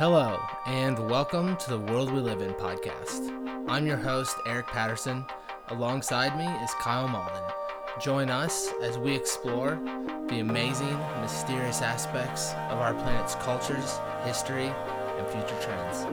Hello, and welcome to the World We Live In podcast. I'm your host, Eric Patterson. Alongside me is Kyle Malden. Join us as we explore the amazing, mysterious aspects of our planet's cultures, history, and future trends.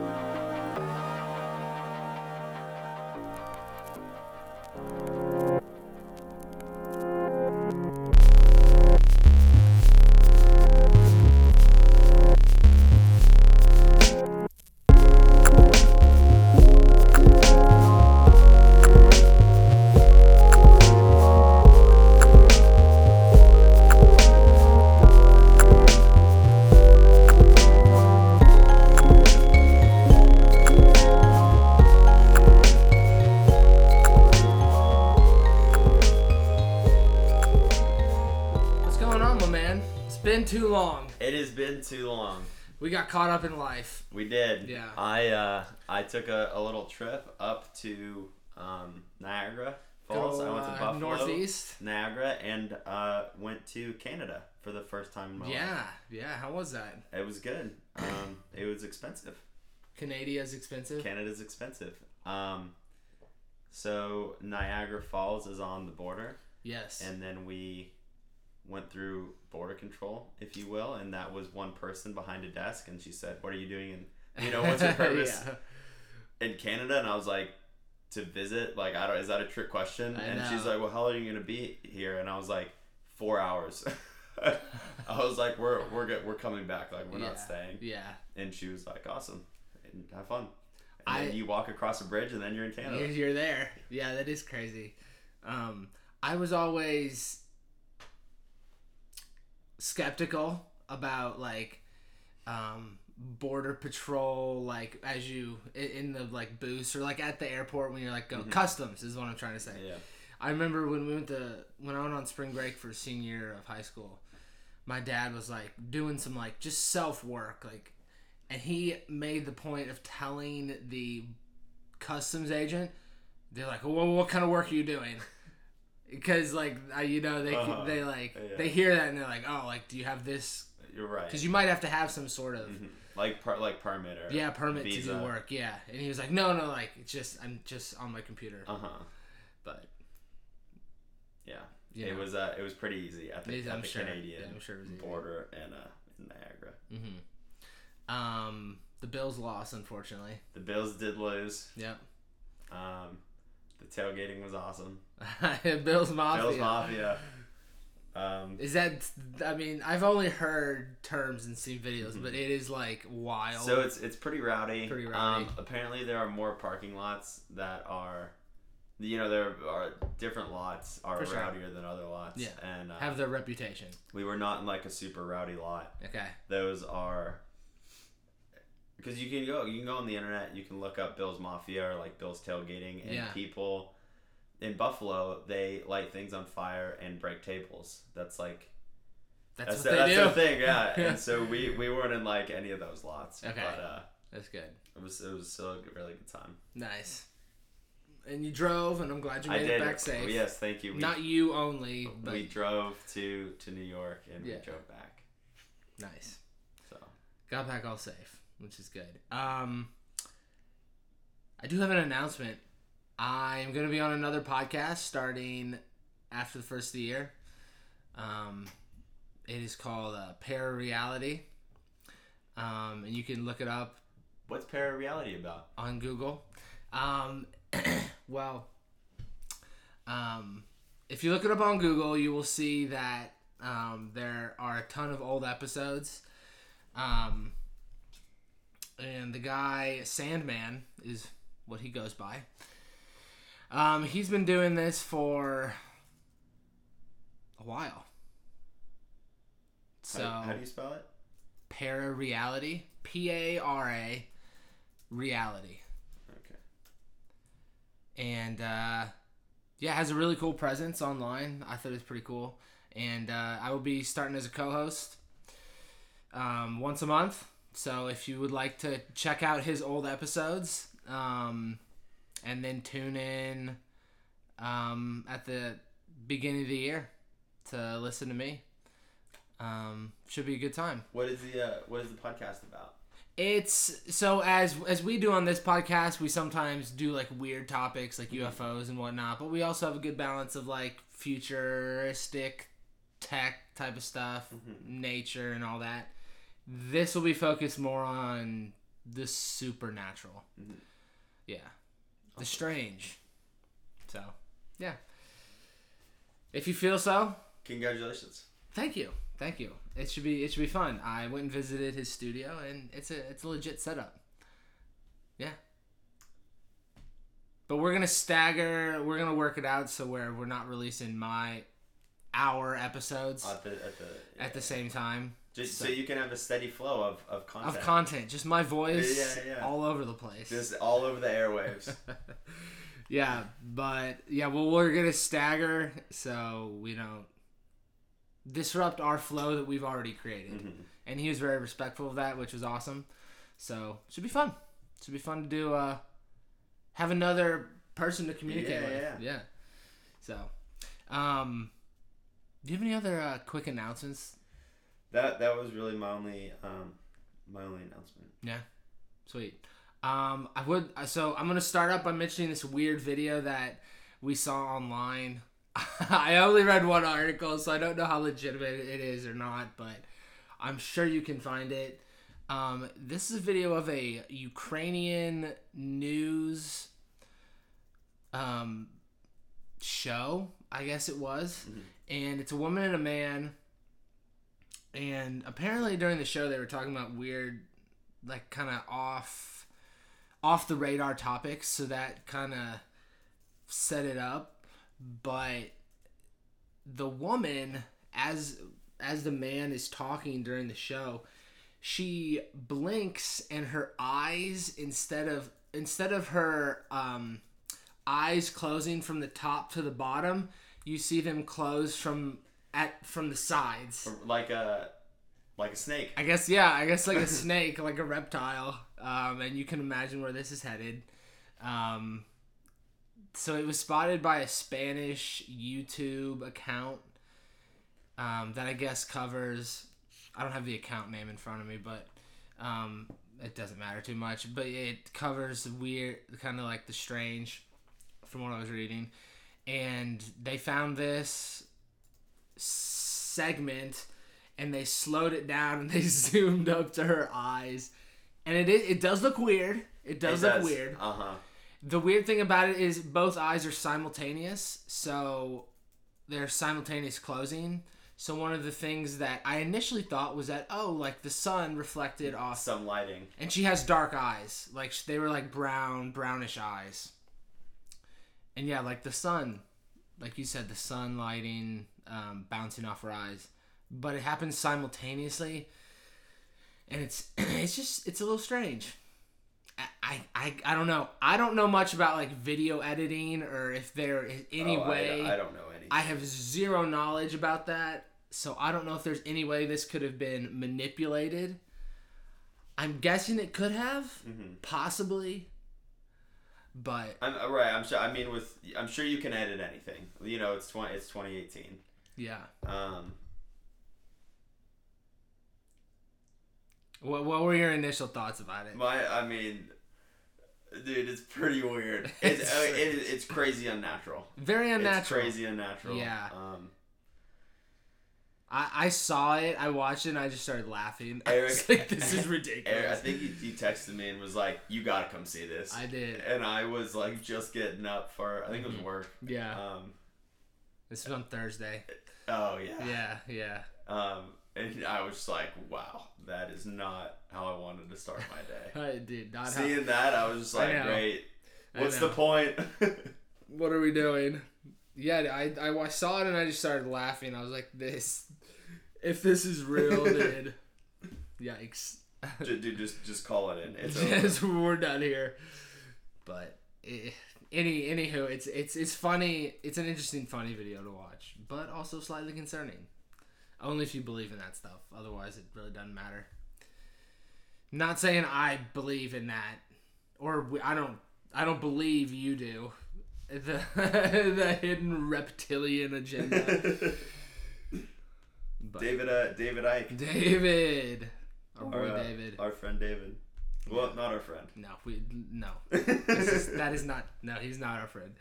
Got caught up in life. We did. Yeah. I uh, I took a, a little trip up to um, Niagara Falls. Go, I went to uh, Buffalo, Northeast. Niagara, and uh, went to Canada for the first time in my Yeah, life. yeah. How was that? It was good. Um, it was expensive. Canada's expensive. Canada's expensive. Um, so Niagara Falls is on the border, yes. and then we went through border control, if you will, and that was one person behind a desk, and she said, "What are you doing?" And you know, what's your purpose yeah. in Canada? And I was like, "To visit." Like, I don't. Is that a trick question? I and she's like, "Well, how long are you gonna be here?" And I was like, four hours." I was like, "We're we're get, we're coming back. Like, we're Yeah. not staying." Yeah. And she was like, "Awesome, and have fun." And I- then you walk across a bridge, and then you're in Canada. You're, you're there. Yeah, that is crazy. Um, I was always skeptical about like um, border patrol, like as you in the like booths or like at the airport when you're like going customs is what I'm trying to say. Yeah. I remember when we went to when I went on spring break for senior year of high school, my dad was like doing some like just self work like, and he made the point of telling the customs agent, they're like, well, what kind of work are you doing? Because like I, you know they Uh-huh. they like Yeah. they hear that and they're like, oh, like do you have this? You're right. Because you might have to have some sort of Mhm. Like per, like permit or yeah permit to visa. do work. Yeah, and he was like, no, no, like it's just I'm just on my computer. Uh huh. But Yeah. you It know. was uh, it was pretty easy at the, at the sure. Canadian Yeah, I'm sure it was easy. border and uh, in Niagara. Mm-hmm. Um, the Bills lost, unfortunately. The Bills did lose. Yep. Um, the tailgating was awesome. Bills Mafia. Bills Mafia. Um, Is that? I mean, I've only heard terms and seen videos, but it is like wild. so it's it's pretty rowdy. Pretty rowdy. Um, apparently there are more parking lots that are, you know, there are different lots are For sure. rowdier than other lots. Yeah. And uh, have their reputation. we were not in like a super rowdy lot. Okay. Those are. Because you can go, you can go on the internet. You can look up Bill's Mafia or like Bill's tailgating, and Yeah. people in Buffalo they light things on fire and break tables. That's like That's, that's what the, they that's do. the thing, yeah. And so we we weren't in like any of those lots. Okay. But uh, That's good. it was it was still a really good time. Nice. And you drove, and I'm glad you made it back safe. Yes, thank you. We, Not you only, but we drove to to New York and Yeah. we drove back. nice. So Got back all safe, which is good. Um, I do have an announcement. I am going to be on another podcast starting after the first of the year. Um, it is called uh, Para Reality, um, and you can look it up what's para reality about? on Google. Um, well, um, if you look it up on Google, you will see that um, there are a ton of old episodes. Um, and the guy Sandman is what he goes by. Um, he's been doing this for a while. So how, how do you spell it? para reality, P A R A, reality, Okay. and uh, yeah, has a really cool presence online. I thought it was pretty cool, and uh, I will be starting as a co-host um, once a month. So if you would like to check out his old episodes, um, and then tune in um, at the beginning of the year to listen to me. Um, should be a good time. What is the uh, what is the podcast about? It's so as as we do on this podcast, we sometimes do like weird topics like Mm-hmm. UFOs and whatnot, but we also have a good balance of like futuristic tech type of stuff, Mm-hmm. nature and all that. This will be focused more on the supernatural. Mhm. Yeah. The strange. So, yeah. If you feel so, Congratulations. Thank you, thank you. It should be it should be fun. I went and visited his studio, and it's a it's a legit setup. Yeah. But we're gonna stagger. We're gonna work it out so where we're not releasing my hour episodes At the at the at the same time just so, you can have a steady flow of of content. of content. Just my voice Yeah, yeah. all over the place. Just all over the airwaves. yeah, but yeah, well, we're gonna stagger so we don't disrupt our flow that we've already created. Mhm. And he was very respectful of that, which was awesome. So should be fun. Should be fun to do. Uh, have another person to communicate Yeah, with. yeah. yeah. So, um, do you have any other uh, quick announcements? That that was really my only um my only announcement. Yeah, sweet. Um, I would. So I'm gonna start up by mentioning this weird video that we saw online. I only read one article, so I don't know how legitimate it is or not, but I'm sure you can find it. Um, this is a video of a Ukrainian news um, show, I guess it was, Mhm. and it's a woman and a man. And apparently during the show they were talking about weird, like kind of off, off the radar topics, so that kind of set it up. But the woman, as as the man is talking during the show, she blinks and her eyes instead of instead of her um, eyes closing from the top to the bottom, you see them close from at from the sides. Like a like a snake. I guess yeah, I guess like a snake, like a reptile, um, and you can imagine where this is headed. Um, so it was spotted by a Spanish YouTube account um, that I guess covers. I don't have the account name in front of me, but um, it doesn't matter too much. But it covers weird, kind of like the strange, from what I was reading, and they found this segment and they slowed it down and they zoomed up to her eyes. And it is, it does look weird. It does look weird. Uh huh. the weird thing about it is both eyes are simultaneous so they're simultaneous closing. So one of the things that i initially thought was that oh like the sun reflected off Some lighting. and she has dark eyes. Like they were like brown brownish eyes. And yeah like the sun like you said the sun lighting um, bouncing off her eyes but it happens simultaneously and it's it's just it's a little strange I, I, I don't know. I don't know much about like video editing or if there is any Oh, way. I, don't know anything. I have zero knowledge about that, so I don't know if there's any way this could have been manipulated. I'm guessing it could have, Mhm. possibly, but I'm uh, right. I'm sure. I mean, with I'm sure you can edit anything. You know, it's twenty. It's 2018. yeah. Um, What, what were your initial thoughts about it? my. I mean, dude, it's pretty weird. It's It's uh, it, it's crazy unnatural. Very unnatural. It's crazy unnatural. Yeah. Um, I, I saw it, I watched it, and I just started laughing. I Eric- was like, this is Eric, ridiculous. I think he, he texted me and was like, "You gotta come see this." I did. and I was like just getting up for I think it was Mhm. work. Yeah. Um, This was on Thursday. oh yeah. Yeah, yeah. Um, and I was just like, wow, that is not how I wanted to start my day. I did not. Seeing that, I was just like, great. What's the point? What are we doing? Yeah, I, I, I saw it and I just started laughing. I was like, this. If this is real, dude. Yikes. Dude, dude, just just call it in. It's over. Yes, we're done here. But eh, any anywho, it's it's it's funny. It's an interesting, funny video to watch, but also slightly concerning. Only if you believe in that stuff. Otherwise, it really doesn't matter. Not saying I believe in that, or we, I don't. I don't believe you do. The the hidden reptilian agenda. But David, uh, David Icke, David, our boy uh, David. our friend David. Well, not our friend. No, we no. This is, that is not. No, he's not our friend.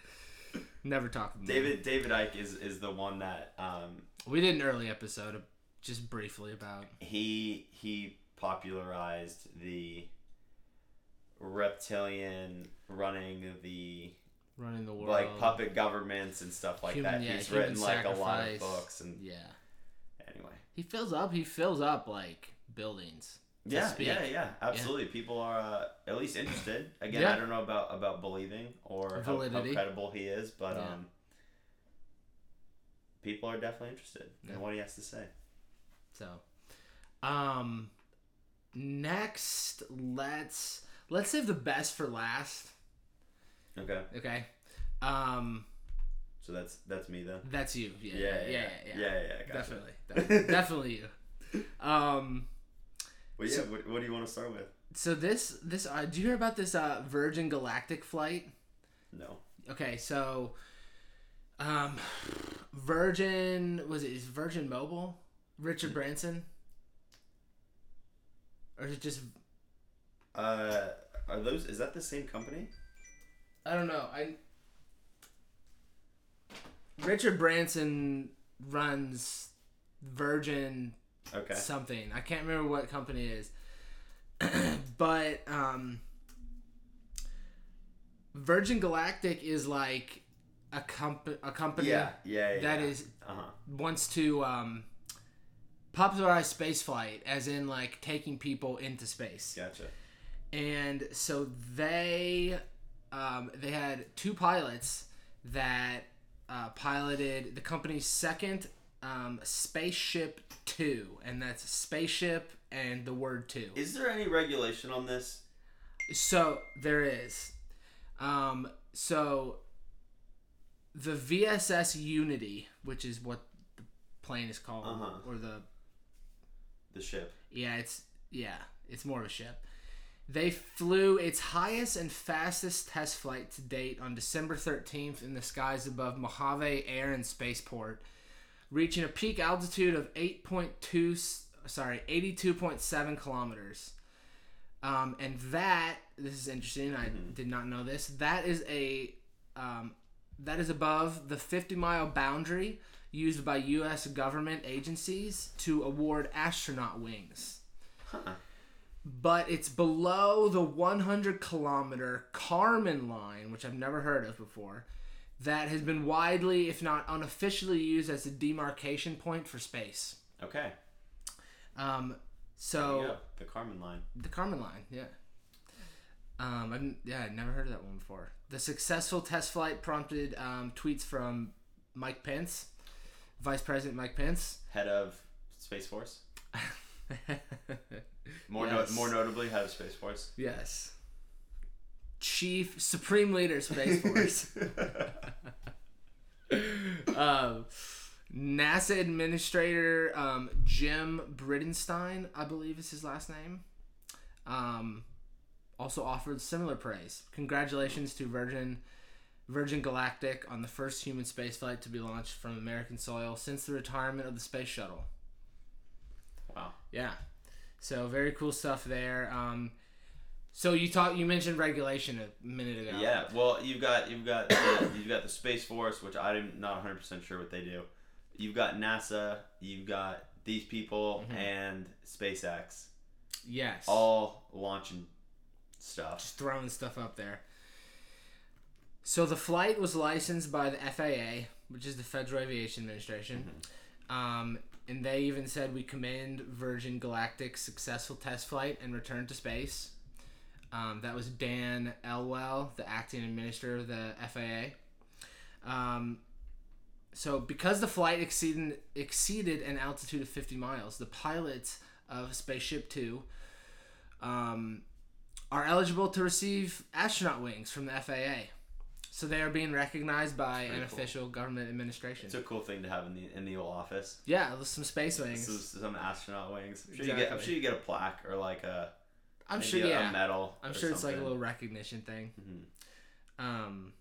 Never talk to him. David David Icke is is the one that um We did an early episode just briefly about. he he popularized the reptilian running the Running the world. like puppet governments and stuff like Human- that. yeah, He's written like a lot of books and Yeah. He fills up. He fills up like buildings. Yeah, speak. yeah, yeah, absolutely. People are uh, at least interested. Again, Yeah. I don't know about about believing or how, how credible he is, but Yeah. um, people are definitely interested Yeah. in what he has to say. So, um, next let's let's save the best for last. Okay, Okay. Um, so that's that's me then. that's you. Yeah. Yeah, Yeah. yeah, Yeah. yeah, yeah, yeah. gotcha. Definitely. Definitely, definitely you. Um. Well, yeah. So- what, what do you want to start with? So this this uh, do you hear about this uh Virgin Galactic flight? No. Okay, so um Virgin was it is Virgin Mobile? Richard Branson? Or is it just Uh, are those? Is that the same company? I don't know. I Richard Branson runs Virgin Okay. something. I can't remember what company it is. but um Virgin Galactic is like a comp a company Yeah, yeah, yeah. that is Uh huh. wants to um popularize space flight as in like taking people into space Gotcha. and so they um, they had two pilots that uh, piloted the company's second um, spaceship two and that's spaceship and the word two Is there any regulation on this? so there is um, so the vss unity which is what the plane is called Uh-huh. or the The ship. Yeah, it's yeah, it's more of a ship. They flew its highest and fastest test flight to date on December 13th in the skies above Mojave Air and Spaceport, reaching a peak altitude of 8.2 sorry, 82.7 kilometers. Um, and that this is interesting. I did not know this. That is a um, that is above the 50 mile boundary used by U.S. government agencies to award astronaut wings. Huh. But it's below the 100 kilometer Kármán line, which I've never heard of before, that has been widely, if not unofficially, used as a demarcation point for space. Okay. Um, so go. The Kármán line. the Kármán line, yeah. Um, I didn't- yeah, I'd never heard of that one before. The successful test flight prompted um, tweets from Mike Pence, Vice President Mike Pence. Head of Space Force. More Yes. no- more notably, head of Space Force. yes. Chief Supreme Leader Space Force. um, NASA Administrator um, Jim Bridenstine, I believe is his last name, um, also offered similar praise. Congratulations to Virgin Virgin Galactic on the first human spaceflight to be launched from American soil since the retirement of the space shuttle. Yeah, so very cool stuff there. Um, so you talked, you mentioned regulation a minute ago. Yeah. Well, you've got you've got the, you've got the Space Force, which I'm not 100 percent sure what they do. You've got NASA. You've got these people Mm-hmm. and SpaceX, Yes. all launching stuff. just throwing stuff up there. So the flight was licensed by the FAA, which is the Federal Aviation Administration. Um, and they even said we commend Virgin Galactic's successful test flight and return to space. Um, that was Dan Elwell, the acting administrator of the FAA. Um, so because the flight exceeded exceeded an altitude of 50 miles, the pilots of Spaceship Two um, are eligible to receive astronaut wings from the FAA. So they are being recognized by an cool. official government administration. It's a cool thing to have in the in the old office. yeah, some space wings. Is some astronaut wings. I'm sure, you get, I'm sure you get a plaque or like a I'm sure, a, yeah. a medal. I'm sure it's like a little recognition thing. Mhm. Um,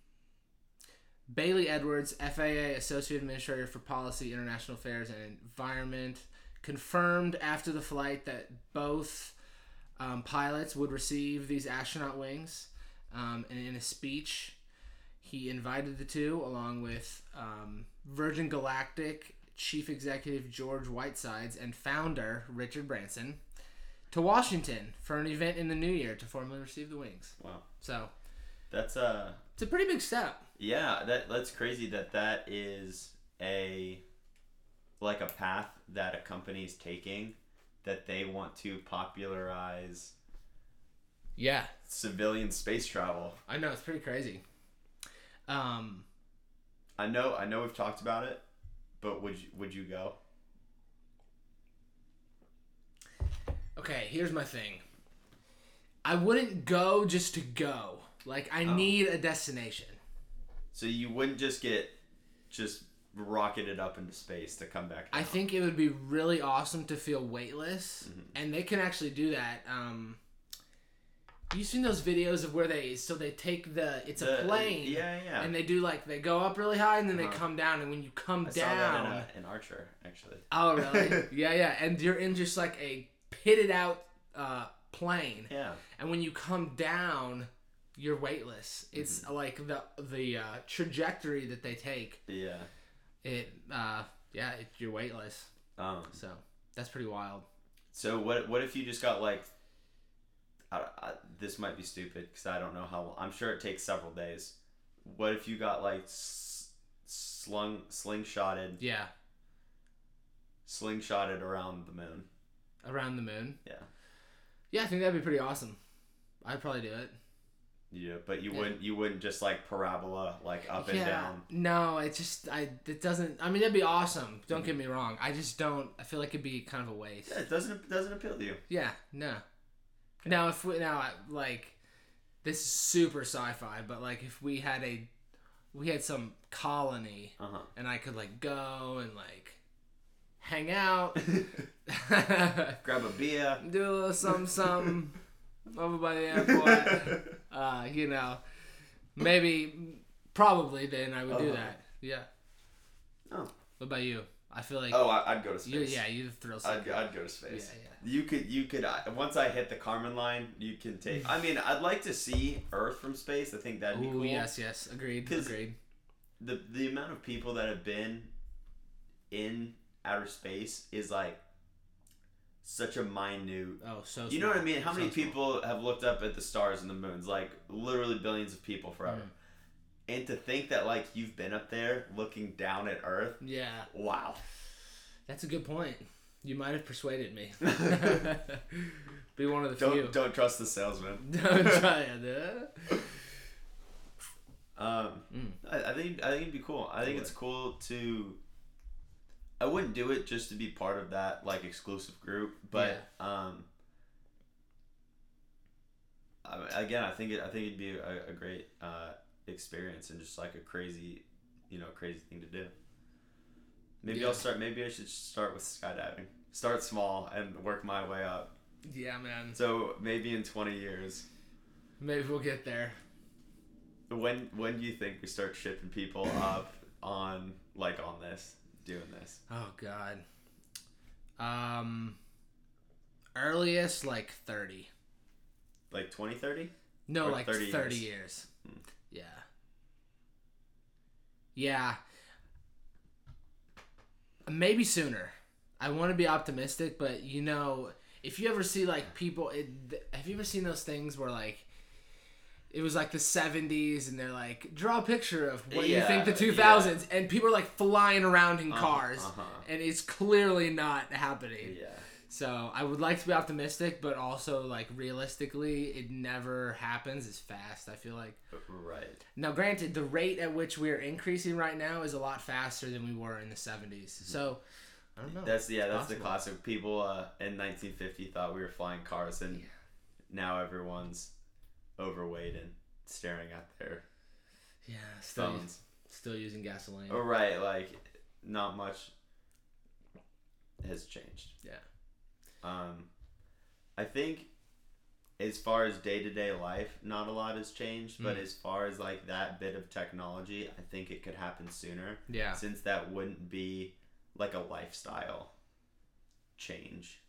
Bailey Edwards, FAA Associate Administrator for Policy, International Affairs, and Environment, confirmed after the flight that both um, pilots would receive these astronaut wings. Um, and in a speech, he invited the two, along with um, Virgin Galactic chief executive George Whitesides and founder Richard Branson, to Washington for an event in the new year to formally receive the wings. Wow. So That's uh it's a pretty big step. yeah, that that's crazy that that is a like a path that a company's taking that they want to popularize Yeah, civilian space travel. I know it's pretty crazy. Um, I know I know we've talked about it, but would you would you go? okay, here's my thing. I wouldn't go just to go. Like I Oh. need a destination. So you wouldn't just get just rocketed up into space to come back. I think it would be really awesome to feel weightless, Mm-hmm. and they can actually do that. Um, you seen those videos of where they so they take the it's a plane, Yeah, yeah. and they do like they go up really high and then they Uh-huh. come down, and when you come I saw down, in, a, in Archer actually. oh really? yeah, yeah, and you're in just like a pitted out uh, plane, Yeah. and when you come down, you're weightless. It's Mm-hmm. like the the uh, trajectory that they take. Yeah. It uh, yeah, it, you're weightless. Um. So that's pretty wild. So what? What if you just got like? I, I, this might be stupid because I don't know how. long. I'm sure it takes several days. What if you got like slung slingshotted Yeah, slingshotted around the moon? around the moon. Yeah. Yeah, I think that'd be pretty awesome. I'd probably do it. Yeah, but you Yeah. wouldn't. You wouldn't just like parabola like up and yeah. down. No, it just I it doesn't. I mean, that'd be awesome. Don't get mm-hmm. me wrong. I just don't. I feel like it'd be kind of a waste. Yeah, it doesn't it doesn't appeal to you. Yeah. No. Now if we now like this is super sci-fi, but like if we had a we had some colony Uh huh. and I could like go and like hang out, Grab a beer. do a little something something over by the airport. uh, you know, maybe, probably then I would do Uh-huh. that. Yeah. Oh. What about you? I feel like Oh, I'd go to space. you, yeah, you thrill I'd. I'd go to space. Yeah, You could, you could. I- Once I hit the Kármán line, you can take. I mean, I'd like to see Earth from space. I think that'd be Ooh, cool. yes, yes, agreed, agreed. The the amount of people that have been in outer space is like such a minute. Oh, so You know what I mean? How many small. people have looked up at the stars and the moons? Like literally billions of people forever. Mm. And to think that like you've been up there looking down at Earth, Yeah, wow. that's a good point. You might have persuaded me. Be one of the Don't few. don't trust the salesman. Don't try it. Um, Mm. I, I think I think it'd be cool. I think it's cool to. I wouldn't do it just to be part of that like exclusive group, but um. I again, I think it. I think it'd be a, a great uh, experience and just like a crazy, you know, crazy thing to do. Maybe Yeah. I'll start. Maybe I should start with skydiving. Start small and work my way up. Yeah, man. So maybe in twenty years, Maybe we'll get there. When when do you think we start shipping people up on like on this doing this? Oh God. Um. Earliest like thirty. Like 2030? No, Or like 30 30, years. years. Hmm. Yeah. Yeah. Maybe sooner. I want to be optimistic, but you know, if you ever see like people, it, have you ever seen those things where like it was like the 70s and they're like draw a picture of what you think the Yeah, 2000s and people are like flying around in Uh-huh, cars uh-huh. and it's clearly not happening. Yeah. So I would like to be optimistic, but also like realistically, it never happens as fast. I feel like Right. now, granted, the rate at which we're increasing right now is a lot faster than we were in the '70s. So I don't know. Mm-hmm. That's yeah, that's the possible. classic. People uh, in 1950 thought we were flying cars, and Yeah. now everyone's overweight and staring at their yeah, still phones. still using gasoline. Oh, right, like not much has changed. Yeah. Um, I think as far as day to day life, not a lot has changed. But Mm. as far as like that bit of technology, I think it could happen sooner. Yeah, Since that wouldn't be like a lifestyle change.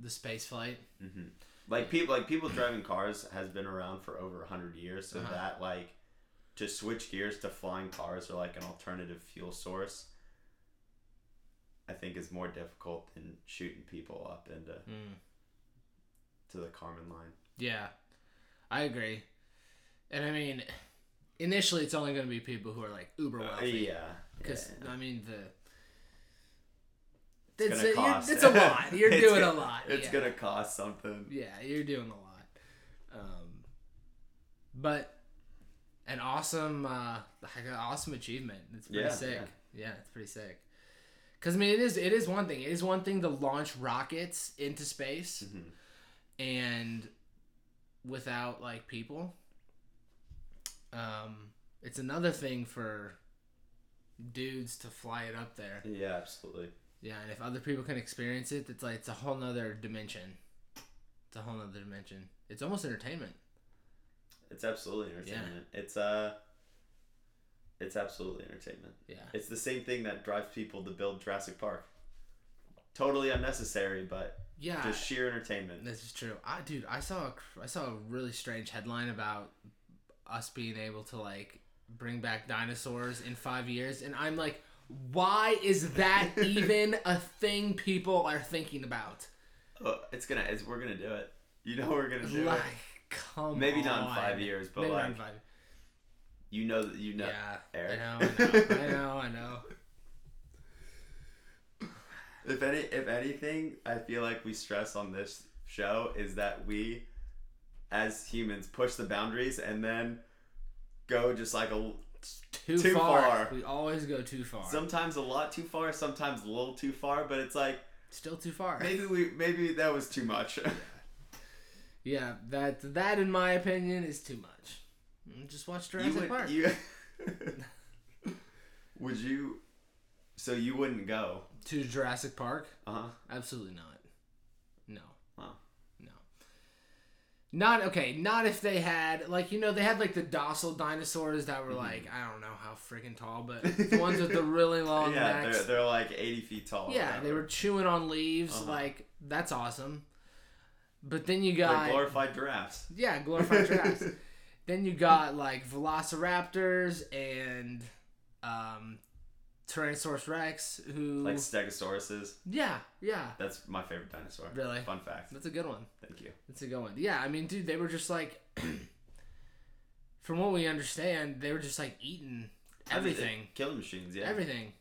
the space flight. hmm Like people, like people driving cars has been around for over hundred years. So Uh-huh. that like to switch gears to flying cars or like an alternative fuel source, I think is more difficult than shooting people up into Mm. to the Kármán line. Yeah, I agree. And I mean, initially, it's only going to be people who are like uber Uh, wealthy. yeah, Because yeah. I mean the. It's It's, a, it's a lot. You're doing gonna- a lot. It's yeah. gonna cost something. Yeah, you're doing a lot. Um, but an awesome, uh, like an awesome achievement. It's pretty Yeah, sick. Yeah. it's pretty sick. Cause I mean, it is it is one thing. It is one thing to launch rockets into space, Mhm. and without like people. Um, it's another thing for dudes to fly it up there. Yeah, absolutely. Yeah, and if other people can experience it, it's like it's a whole nother dimension. It's a whole nother dimension. It's almost entertainment. It's absolutely entertainment. It's uh it's absolutely entertainment. Yeah. It's the same thing that drives people to build Jurassic Park. Totally unnecessary, but Yeah. just sheer entertainment. This is true. I dude, I saw a, I saw a really strange headline about us being able to like bring back dinosaurs in 5 years and I'm like why is that even a thing people are thinking about? Oh, it's gonna it's, we're gonna do it. You know we're gonna do Like it. come Maybe not in five years, but Maybe not like in five. You know that you know yeah. Eric. I know, I know. I know, I know. If any if anything, I feel like we stress on this show is that we as humans push the boundaries and then go just like a Too, Too far. far. We always go too far. sometimes a lot too far, sometimes a little too far, but it's like Still too far. maybe we maybe that was too much. Yeah, that that in my opinion is too much. Mm, Just watch you Jurassic would, Park. you Would you so you wouldn't go? To Jurassic Park? Uh-huh. Absolutely not. No. Wow. No. Not okay. Not if they had like you know they had like the docile dinosaurs that Mm-hmm. were like I don't know how freaking tall, but the ones with the really long yeah, necks. they're, they're like 80 feet tall. yeah, they were chewing on leaves. Uh-huh. Like that's awesome. But then you got glorified giraffes. Yeah, glorified giraffes. Then you got like velociraptors and um, Tyrannosaurus Rex, who Like stegosauruses. yeah, yeah, That's my favorite dinosaur. Really? Fun fact. that's a good one. Thank you. That's a good one. Yeah, I mean, dude, they were just like, from what we understand, they were just like eating everything, Killing machines, yeah. everything.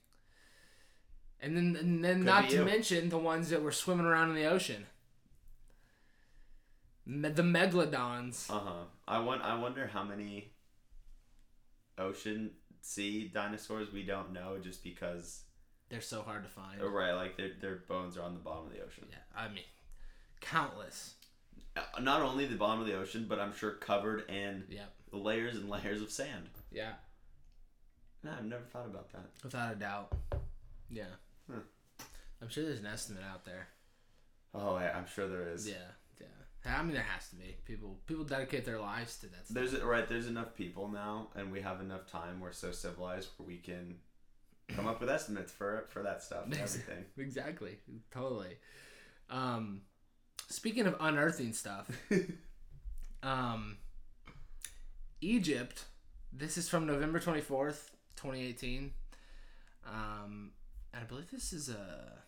And then, and then Could not to you. mention the ones that were swimming around in the ocean. Me- the megalodons. Uh huh. I want. I wonder how many ocean sea dinosaurs we don't know just because. They're so hard to find. oh, Right, like their their bones are on the bottom of the ocean. Yeah, I mean, countless. Uh, Not only the bottom of the ocean, but I'm sure covered in Yep. layers and layers of sand. Yeah. No, I've never thought about that. Without a doubt. Yeah. Huh. I'm sure there's an estimate out there. Oh, yeah, I'm sure there is. Yeah. I mean, there has to be. People people dedicate their lives to that stuff. There's right. There's enough people now, and we have enough time. We're so civilized where we can come up with estimates for for that stuff. Everything. exactly. Totally. Um, speaking of unearthing stuff, um, Egypt. This is from November twenty fourth, twenty eighteen. Um, and I believe this is a.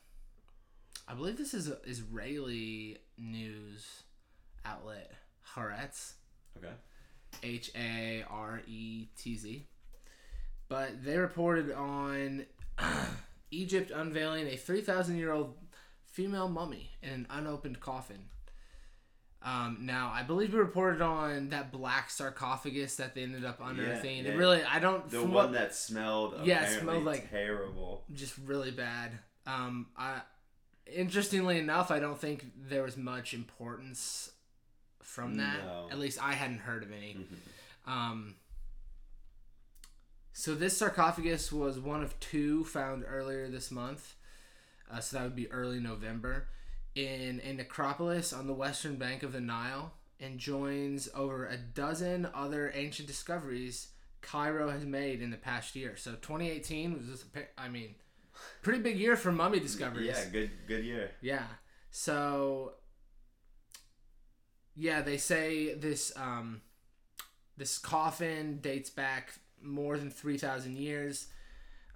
I believe this is Israeli news outlet, Haaretz. Okay. H A R E T Z. But they reported on Egypt unveiling a 3,000 year old female mummy in an unopened coffin. Um, now, I believe we reported on that black sarcophagus that they ended up unearthing. yeah. It really, I don't. The one what- that smelled Yeah, it smelled like- terrible. just really bad. Um, I interestingly enough, I don't think there was much importance from that. No. At least I hadn't heard of any. Mhm. Um, so this sarcophagus was one of two found earlier this month. Uh, so that would be early November in a necropolis on the western bank of the Nile and joins over a dozen other ancient discoveries Cairo has made in the past year. So 2018 was just, a I mean, pretty big year for mummy discoveries. Yeah, good good year. Yeah. So yeah, they say this um, this coffin dates back more than three thousand years.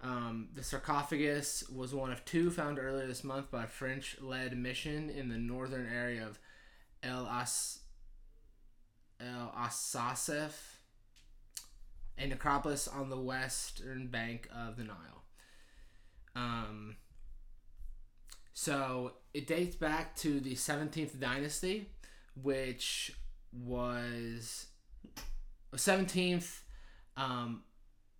Um, the sarcophagus was one of two found earlier this month by a French-led mission in the northern area of El As El Asasef, a necropolis on the western bank of the Nile. Um, so it dates back to the 17th dynasty, which was 17th. Um,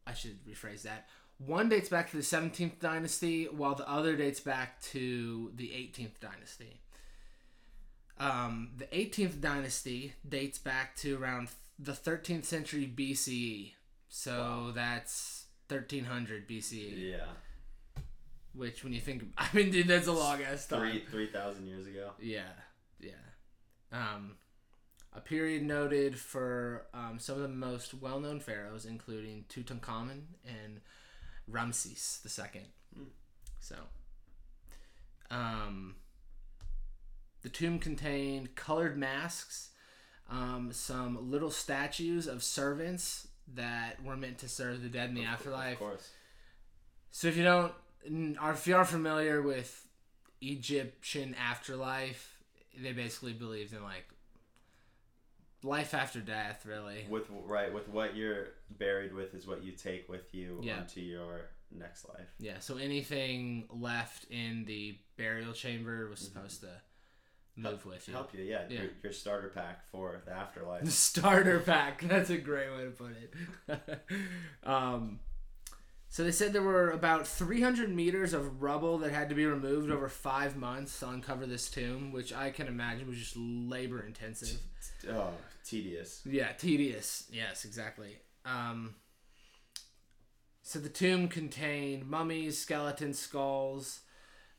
I should rephrase that. One dates back to the 17th dynasty, while the other dates back to the 18th dynasty. Um, the 18th dynasty dates back to around the 13th century BCE. So Wow. that's 1300 BCE. Yeah. Which, when you think, I mean, dude, that's a long ass time. Three three thousand years ago. Yeah, yeah. Um, a period noted for um, some of the most well-known pharaohs, including Tutankhamun and Ramses II. Hmm. So, um, the tomb contained colored masks, um, some little statues of servants that were meant to serve the dead in the Of- afterlife. Of course. So if you don't, if you are familiar with Egyptian afterlife, they basically believed in like life after death, really. With right with what you're buried with is what you take with you Yeah. onto your next life. Yeah. So anything left in the burial chamber was supposed to move with you. Help you, yeah. Yeah. Your, your starter pack for the afterlife. The starter pack. That's a great way to put it. um, so they said there were about 300 meters of rubble that had to be removed over five months to uncover this tomb, which I can imagine was just labor intensive. oh, tedious. Yeah, tedious. Yes, exactly. Um, so the tomb contained mummies, skeletons, skulls,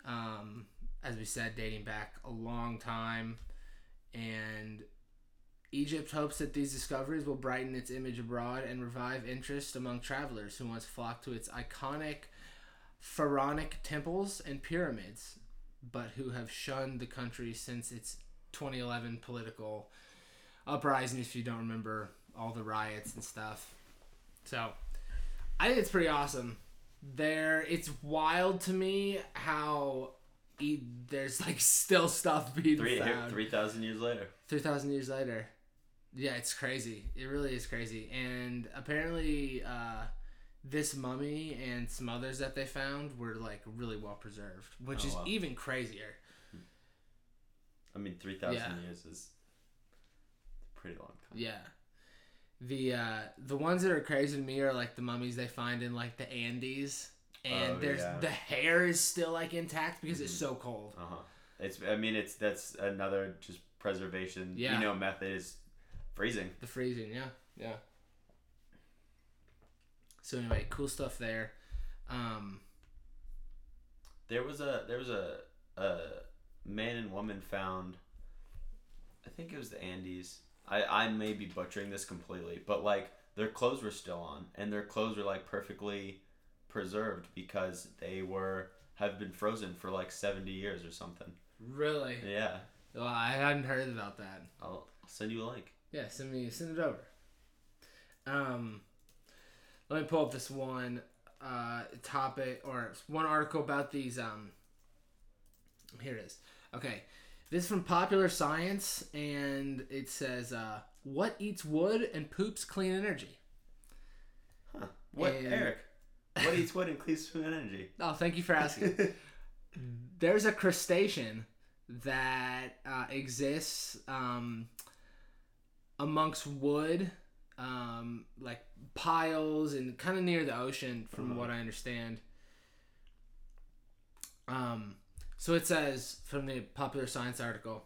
um, as we said, dating back a long time. And Egypt hopes that these discoveries will brighten its image abroad and revive interest among travelers who once flocked to its iconic pharaonic temples and pyramids, but who have shunned the country since its 2011 political uprising, if you don't remember all the riots and stuff. So, I think it's pretty awesome. There, it's wild to me how e- there's like still stuff being Three found three thousand years later. three thousand years later. Yeah, it's crazy. It really is crazy. And apparently, uh, this mummy and some others that they found were like really well preserved, which Oh, is wow. even crazier. I mean, three thousand Yeah. years is a pretty long time. Yeah. The uh, the ones that are crazy to me are like the mummies they find in like the Andes, and Oh, there's yeah. the hair is still like intact because it's Mhm. so cold. Uh huh. It's. I mean, it's that's another just preservation. Yeah. You know, method is freezing. The freezing, yeah, yeah. So anyway, cool stuff there. Um, There was a there was a a man and woman found. I think it was the Andes. I I may be butchering this completely, but like their clothes were still on, and their clothes were like perfectly preserved because they were have been frozen for like seventy years or something. really, Yeah, well, I hadn't heard about that. I'll, I'll send you a link. Yeah, send me send it over. Um, let me pull up this one uh, topic or one article about these. Um, here it is. Okay, this is from Popular Science, and it says, uh, "What eats wood and poops clean energy?" Huh? What And- Eric? What eats wood and cleaves food energy? Oh, thank you for asking. There's a crustacean that uh, exists um, amongst wood, um, like piles, and kind of near the ocean, from Uh-huh. what I understand. Um, so it says from the popular science article.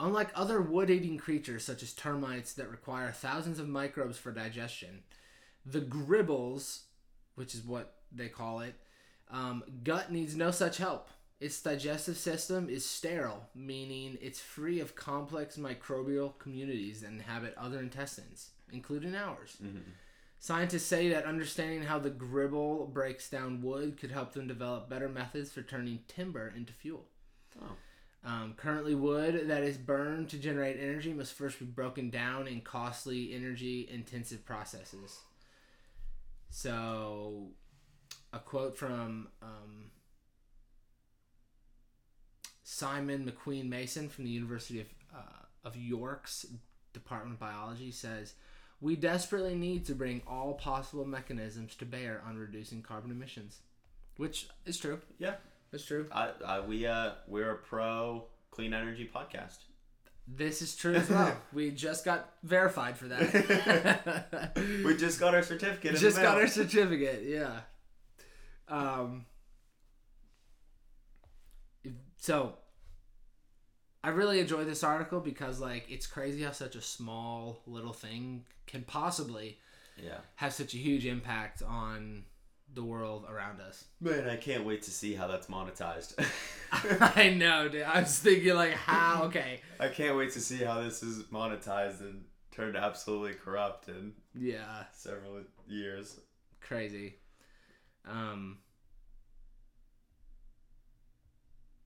Unlike other wood eating creatures such as termites that require thousands of microbes for digestion, the gribbles, which is what they call it, um, gut needs no such help. Its digestive system is sterile, meaning it's free of complex microbial communities that inhabit other intestines, including ours. Mhm. Scientists say that understanding how the gribble breaks down wood could help them develop better methods for turning timber into fuel. Oh. Um, currently, wood that is burned to generate energy must first be broken down in costly, energy intensive processes. So, a quote from um, Simon McQueen Mason from the University of, uh, of York's Department of Biology says, We desperately need to bring all possible mechanisms to bear on reducing carbon emissions. Which is true. Yeah. It's true. I, I, we uh we're a pro clean energy podcast. This is true as well. we just got verified for that. We just got our certificate. in the just got our certificate. Yeah. Um. So. I really enjoy this article because, like, it's crazy how such a small little thing can possibly Yeah. have such a huge impact on the world around us. Man, I can't wait to see how that's monetized. I know, dude. I was thinking, like, how? Okay. I can't wait to see how this is monetized and turned absolutely corrupt in Yeah. several years. crazy. Um,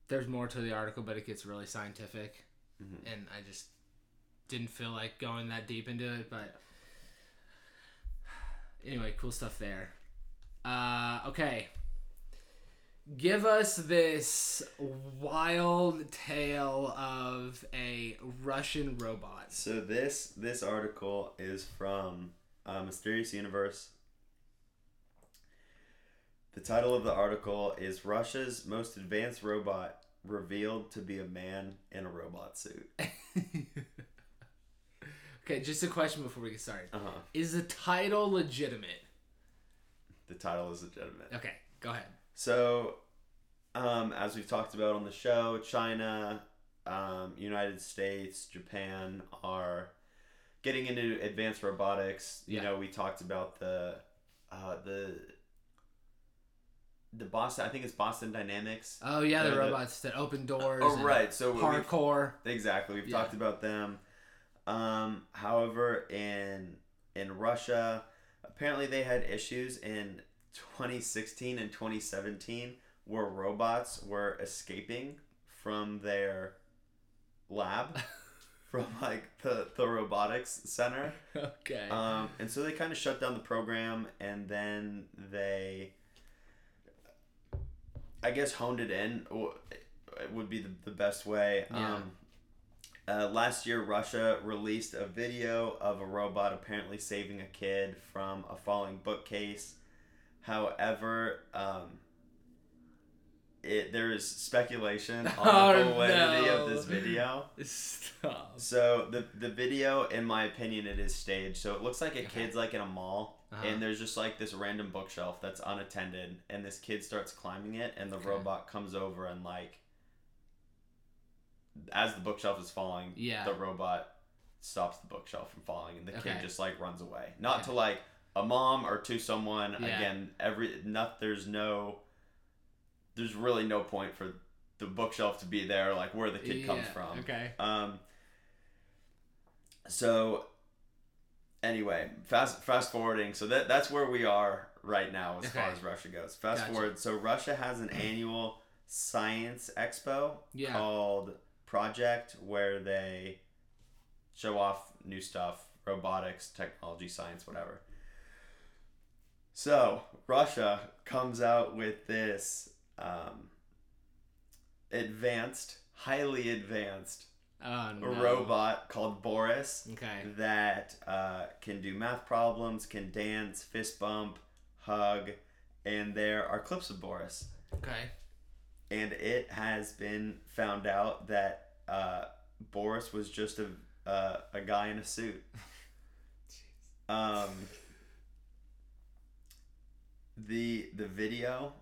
there's more to the article, but it gets really scientific, Mhm. and I just didn't feel like going that deep into it. But anyway, cool stuff there. Uh, okay. Give us this wild tale of a Russian robot. So this this article is from uh, Mysterious Universe. The title of the article is Russia's most advanced robot revealed to be a man in a robot suit. okay, just a question before we get started. Uh-huh. Is the title legitimate? The title is legitimate. Okay, go ahead. So, um, as we've talked about on the show, China, um, United States, Japan are getting into advanced robotics. You Yeah. know, we talked about the uh, the the Boston. I think it's Boston Dynamics. Oh yeah, the the- robots that open doors. Oh right, so Hardcore. Exactly. We've Yeah. talked about them. Um, however, in in Russia, apparently they had issues in 2016 and 2017 where robots were escaping from their lab from like the, the robotics center. Okay. Um, and so they kind of shut down the program and then they I guess honed it in it would be the, the best way. Yeah. Um, uh, last year, Russia released a video of a robot apparently saving a kid from a falling bookcase. However, um, it there is speculation on Oh, the validity no. of this video. Stop. So the the video, in my opinion, it is staged. So it looks like a kid's like in a mall, Uh-huh. and there's just like this random bookshelf that's unattended, and this kid starts climbing it, and the Okay. robot comes over and like, as the bookshelf is falling, Yeah. the robot stops the bookshelf from falling, and the Okay. kid just like runs away. Not Okay. to like a mom or to someone. Yeah. Again, every not there's no, there's really no point for the bookshelf to be there, like where the kid comes from. Okay. Um. So. Anyway, fast fast forwarding. So that that's where we are right now as far as Russia goes. Fast Gotcha. forward. So Russia has an annual science expo Yeah. called Project, where they show off new stuff, robotics, technology, science, whatever. So Russia comes out with this um, advanced, highly advanced Oh no. A robot called Boris Okay. that uh, can do math problems, can dance, fist bump, hug, and there are clips of Boris. Okay. And it has been found out that uh, Boris was just a uh, a guy in a suit. Um, the the video,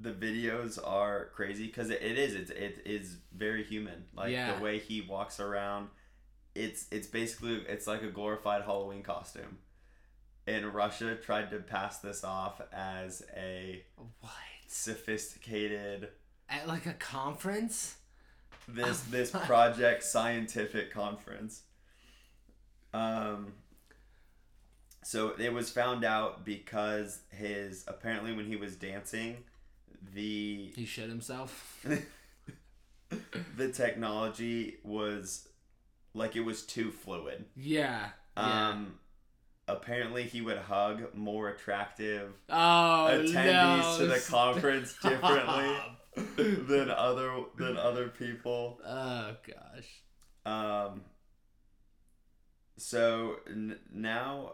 the videos are crazy because it, it is it's it is very human. Like Yeah. the way he walks around, it's it's basically it's like a glorified Halloween costume. And Russia tried to pass this off as a What? sophisticated At like a conference? this this project scientific conference. Um so it was found out because his apparently when he was dancing the He shit himself. the technology was like it was too fluid. Yeah. yeah. Um, apparently he would hug more attractive oh, attendees no, to the conference differently than other than other people. Oh gosh. Um, so n- now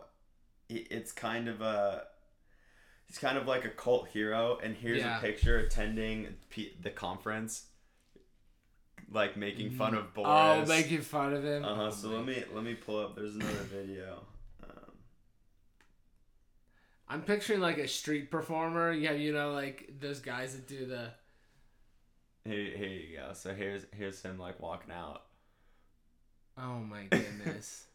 it's kind of a he's kind of like a cult hero, and here's Yeah. a picture attending P- the conference, like making fun of Boris. Oh, making fun of him. Uh huh. Oh, So my- let me let me pull up. There's another video. Um, I'm picturing like a street performer. Yeah, you know, like those guys that do the. here, here you go. So here's here's him like walking out. Oh my goodness.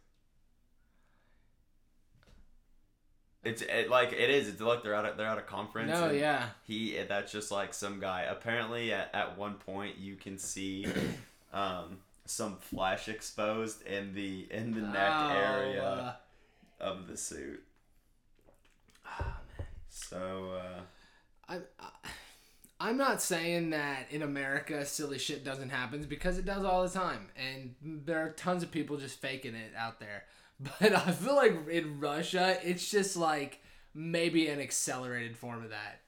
It's it, like it is. It's like they're at a, they're at a conference. no, yeah. He that's just like some guy. Apparently, at, at one point you can see um, some flesh exposed in the in the neck Oh, area uh, of the suit. man. So uh, I'm, I- I'm not saying that in America silly shit doesn't happen because it does all the time, and there are tons of people just faking it out there. But I feel like in Russia, it's just like maybe an accelerated form of that.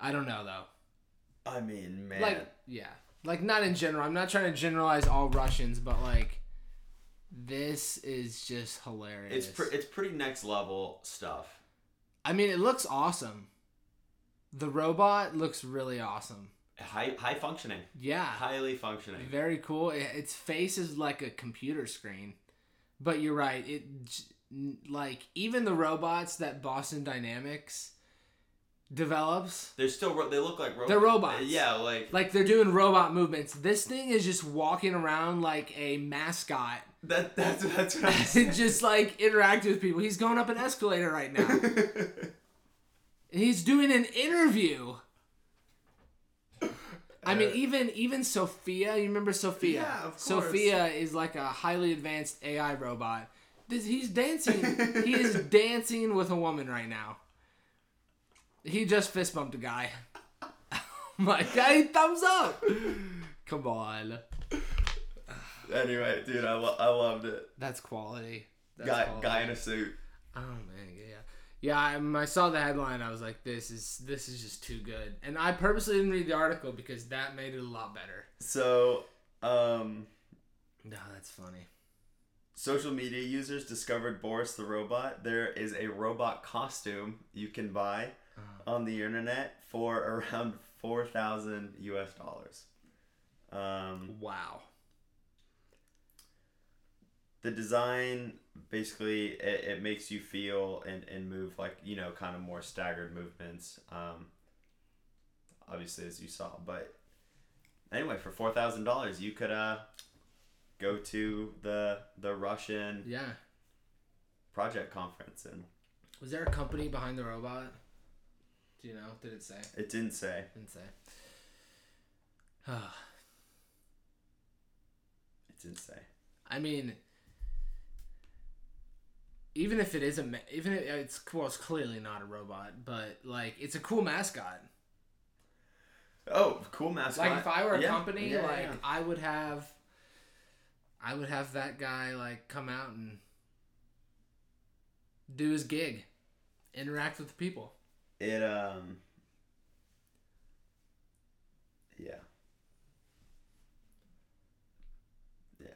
I don't know though. I mean, man, Like, yeah, like not in general. I'm not trying to generalize all Russians, but like, this is just hilarious. it's pre- it's pretty next level stuff. I mean, it looks awesome. The robot looks really awesome. High high functioning, Yeah. highly functioning. Very cool. Its face is like a computer screen. But you're right. It like even the robots that Boston Dynamics develops, They're still ro- they look like robots. They're robots. Yeah, like like they're doing robot movements. This thing is just walking around like a mascot. that. That's that's what I'm saying. just like interacting with people. He's going up an escalator right now. he's doing an interview. I mean, Uh, even even Sophia. You remember Sophia? Yeah, of course. Sophia is like a highly advanced AI robot. This, he's dancing. he is dancing with a woman right now. He just fist bumped a guy. My guy, thumbs up. Come on, anyway, dude, I, lo- I loved it. that's quality. That's Guy quality. guy in a suit. Oh man, yeah, yeah. I, I saw the headline. I was like, this is this is just too good. And I purposely didn't read the article because that made it a lot better. So, um, No, that's funny. social media users discovered Boris the robot. There is a robot costume you can buy Uh, on the internet for around four thousand U.S. dollars. Um, wow. the design basically it, it makes you feel and, and move like you know kind of more staggered movements um obviously as you saw but anyway for four thousand dollars you could uh go to the the russian Yeah. project conference and Was there a company behind the robot? Do you know? Did it say? it didn't say Didn't say. it didn't say I mean, even if it is a, ma- even if it's well, it's clearly not a robot, but like it's a cool mascot. oh cool mascot Like if I were a Yeah, company, yeah, like yeah. I would have, I would have that guy like come out and do his gig, interact with the people. it um yeah yeah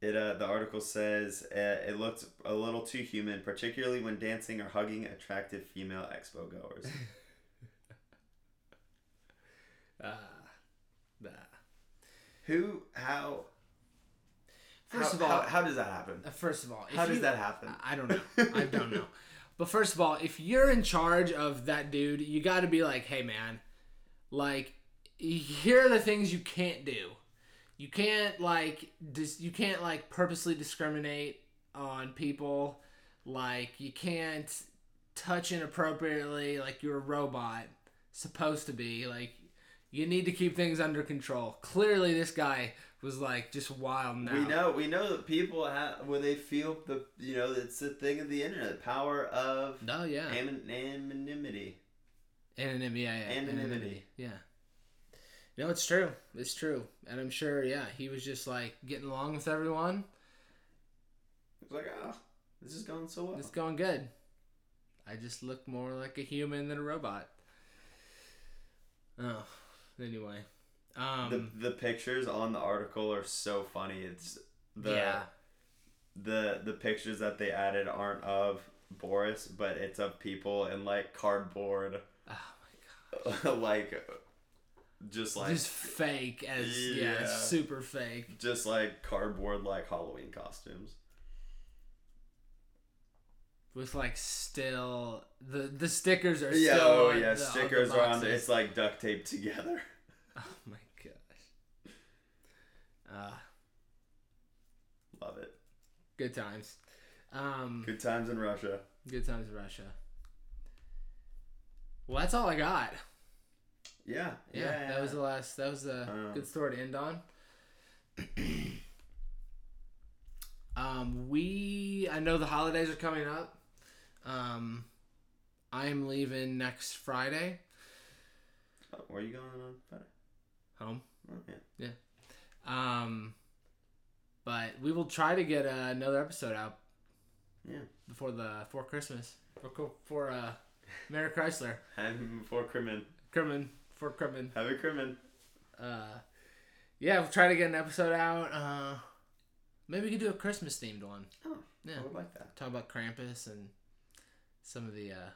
it uh the article says uh, it looked a little too human particularly when dancing or hugging attractive female expo goers Uh, nah. who how First how, of all, how, how does that happen uh, first of all, how does you- that happen I don't know. I don't know. But first of all, if you're in charge of that dude, you got to be like, hey man, like here are the things you can't do. You can't like dis- you can't like purposely discriminate on people. Like you can't touch inappropriately like you're a robot supposed to be. Like you need to keep things under control. Clearly this guy was like just wild now. we know we know that people have when they feel the you know it's the thing of the internet the power of Oh yeah. anon- anonymity Anonymity. Yeah, yeah. Anonymity. Yeah. No, it's true. It's true. And I'm sure, yeah, he was just like getting along with everyone. It's like, oh, this is going so well. It's going good. I just look more like a human than a robot. Oh, anyway. Um, the the pictures on the article are so funny. It's the yeah. the the pictures that they added aren't of Boris, but it's of people in like cardboard, Oh my god. like just like just fake as yeah, Yeah. super fake. just like cardboard like Halloween costumes. With like still the the stickers are Yeah, still oh yeah, the- on the stickers are on. It's like duct taped together. Oh my gosh. Uh, Love it. good times. Um, Good times in Russia. good times in Russia. Well, that's all I got. Yeah, Yeah, that was the last. That was a Um, good story to end on. um, we I know the holidays are coming up. Um, I'm leaving next Friday Oh, where are you going on Friday? home. Oh, yeah. Um, but we will try to get uh, another episode out Yeah. before the before Christmas for for uh, Merry Chrysler, Happy before Crimin. Crimin for Crimin. Happy Crimin. Uh, yeah, we'll try to get an episode out. Uh, maybe we could do a Christmas themed one. Oh, Yeah, I would like that. talk about Krampus and some of the uh,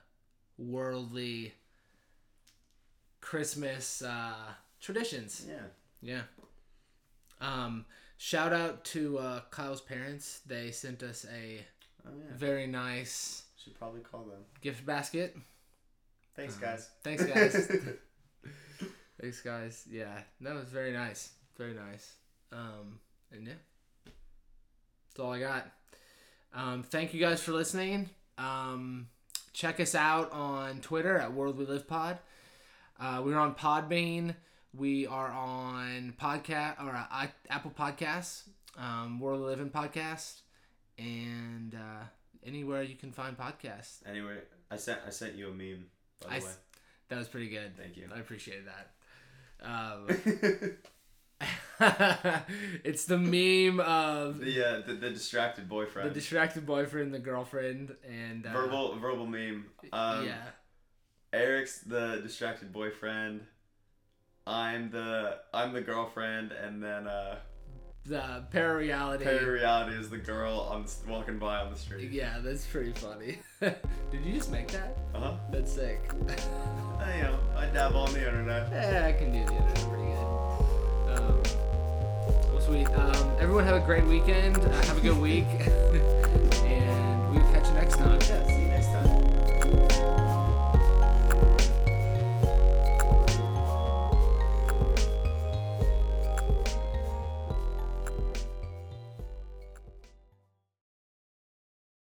worldly Christmas uh, traditions. Yeah. Yeah. Um, shout out to uh, Kyle's parents. They sent us a Oh yeah. very nice Should probably call them. gift basket. Thanks, Uh, guys. Thanks, guys. Thanks, guys. Yeah, that was very nice. Very nice. Um, and yeah, that's all I got. Um, thank you guys for listening. Um, check us out on Twitter at World We Live Pod. Uh, we're on Podbean. We are on podcast or uh, Apple Podcasts, um, World We Live in podcast, and uh, anywhere you can find podcasts. Anywhere I sent I sent you a meme. By I the s- That was pretty good. Thank you. I appreciate that. Um, it's the meme of the, uh, the the distracted boyfriend, the distracted boyfriend, the girlfriend, and uh, verbal verbal meme. Um, yeah, Eric's the distracted boyfriend. I'm the I'm the girlfriend, and then uh, the parareality. Parareality is the girl on walking by on the street. Yeah, that's pretty funny. Did you just make that? Uh huh. That's sick. I know, I dabble on the internet. Yeah, I can do the internet pretty good. Um, well, sweet. Um, everyone have a great weekend. Uh, have a good week, and we will catch you next time.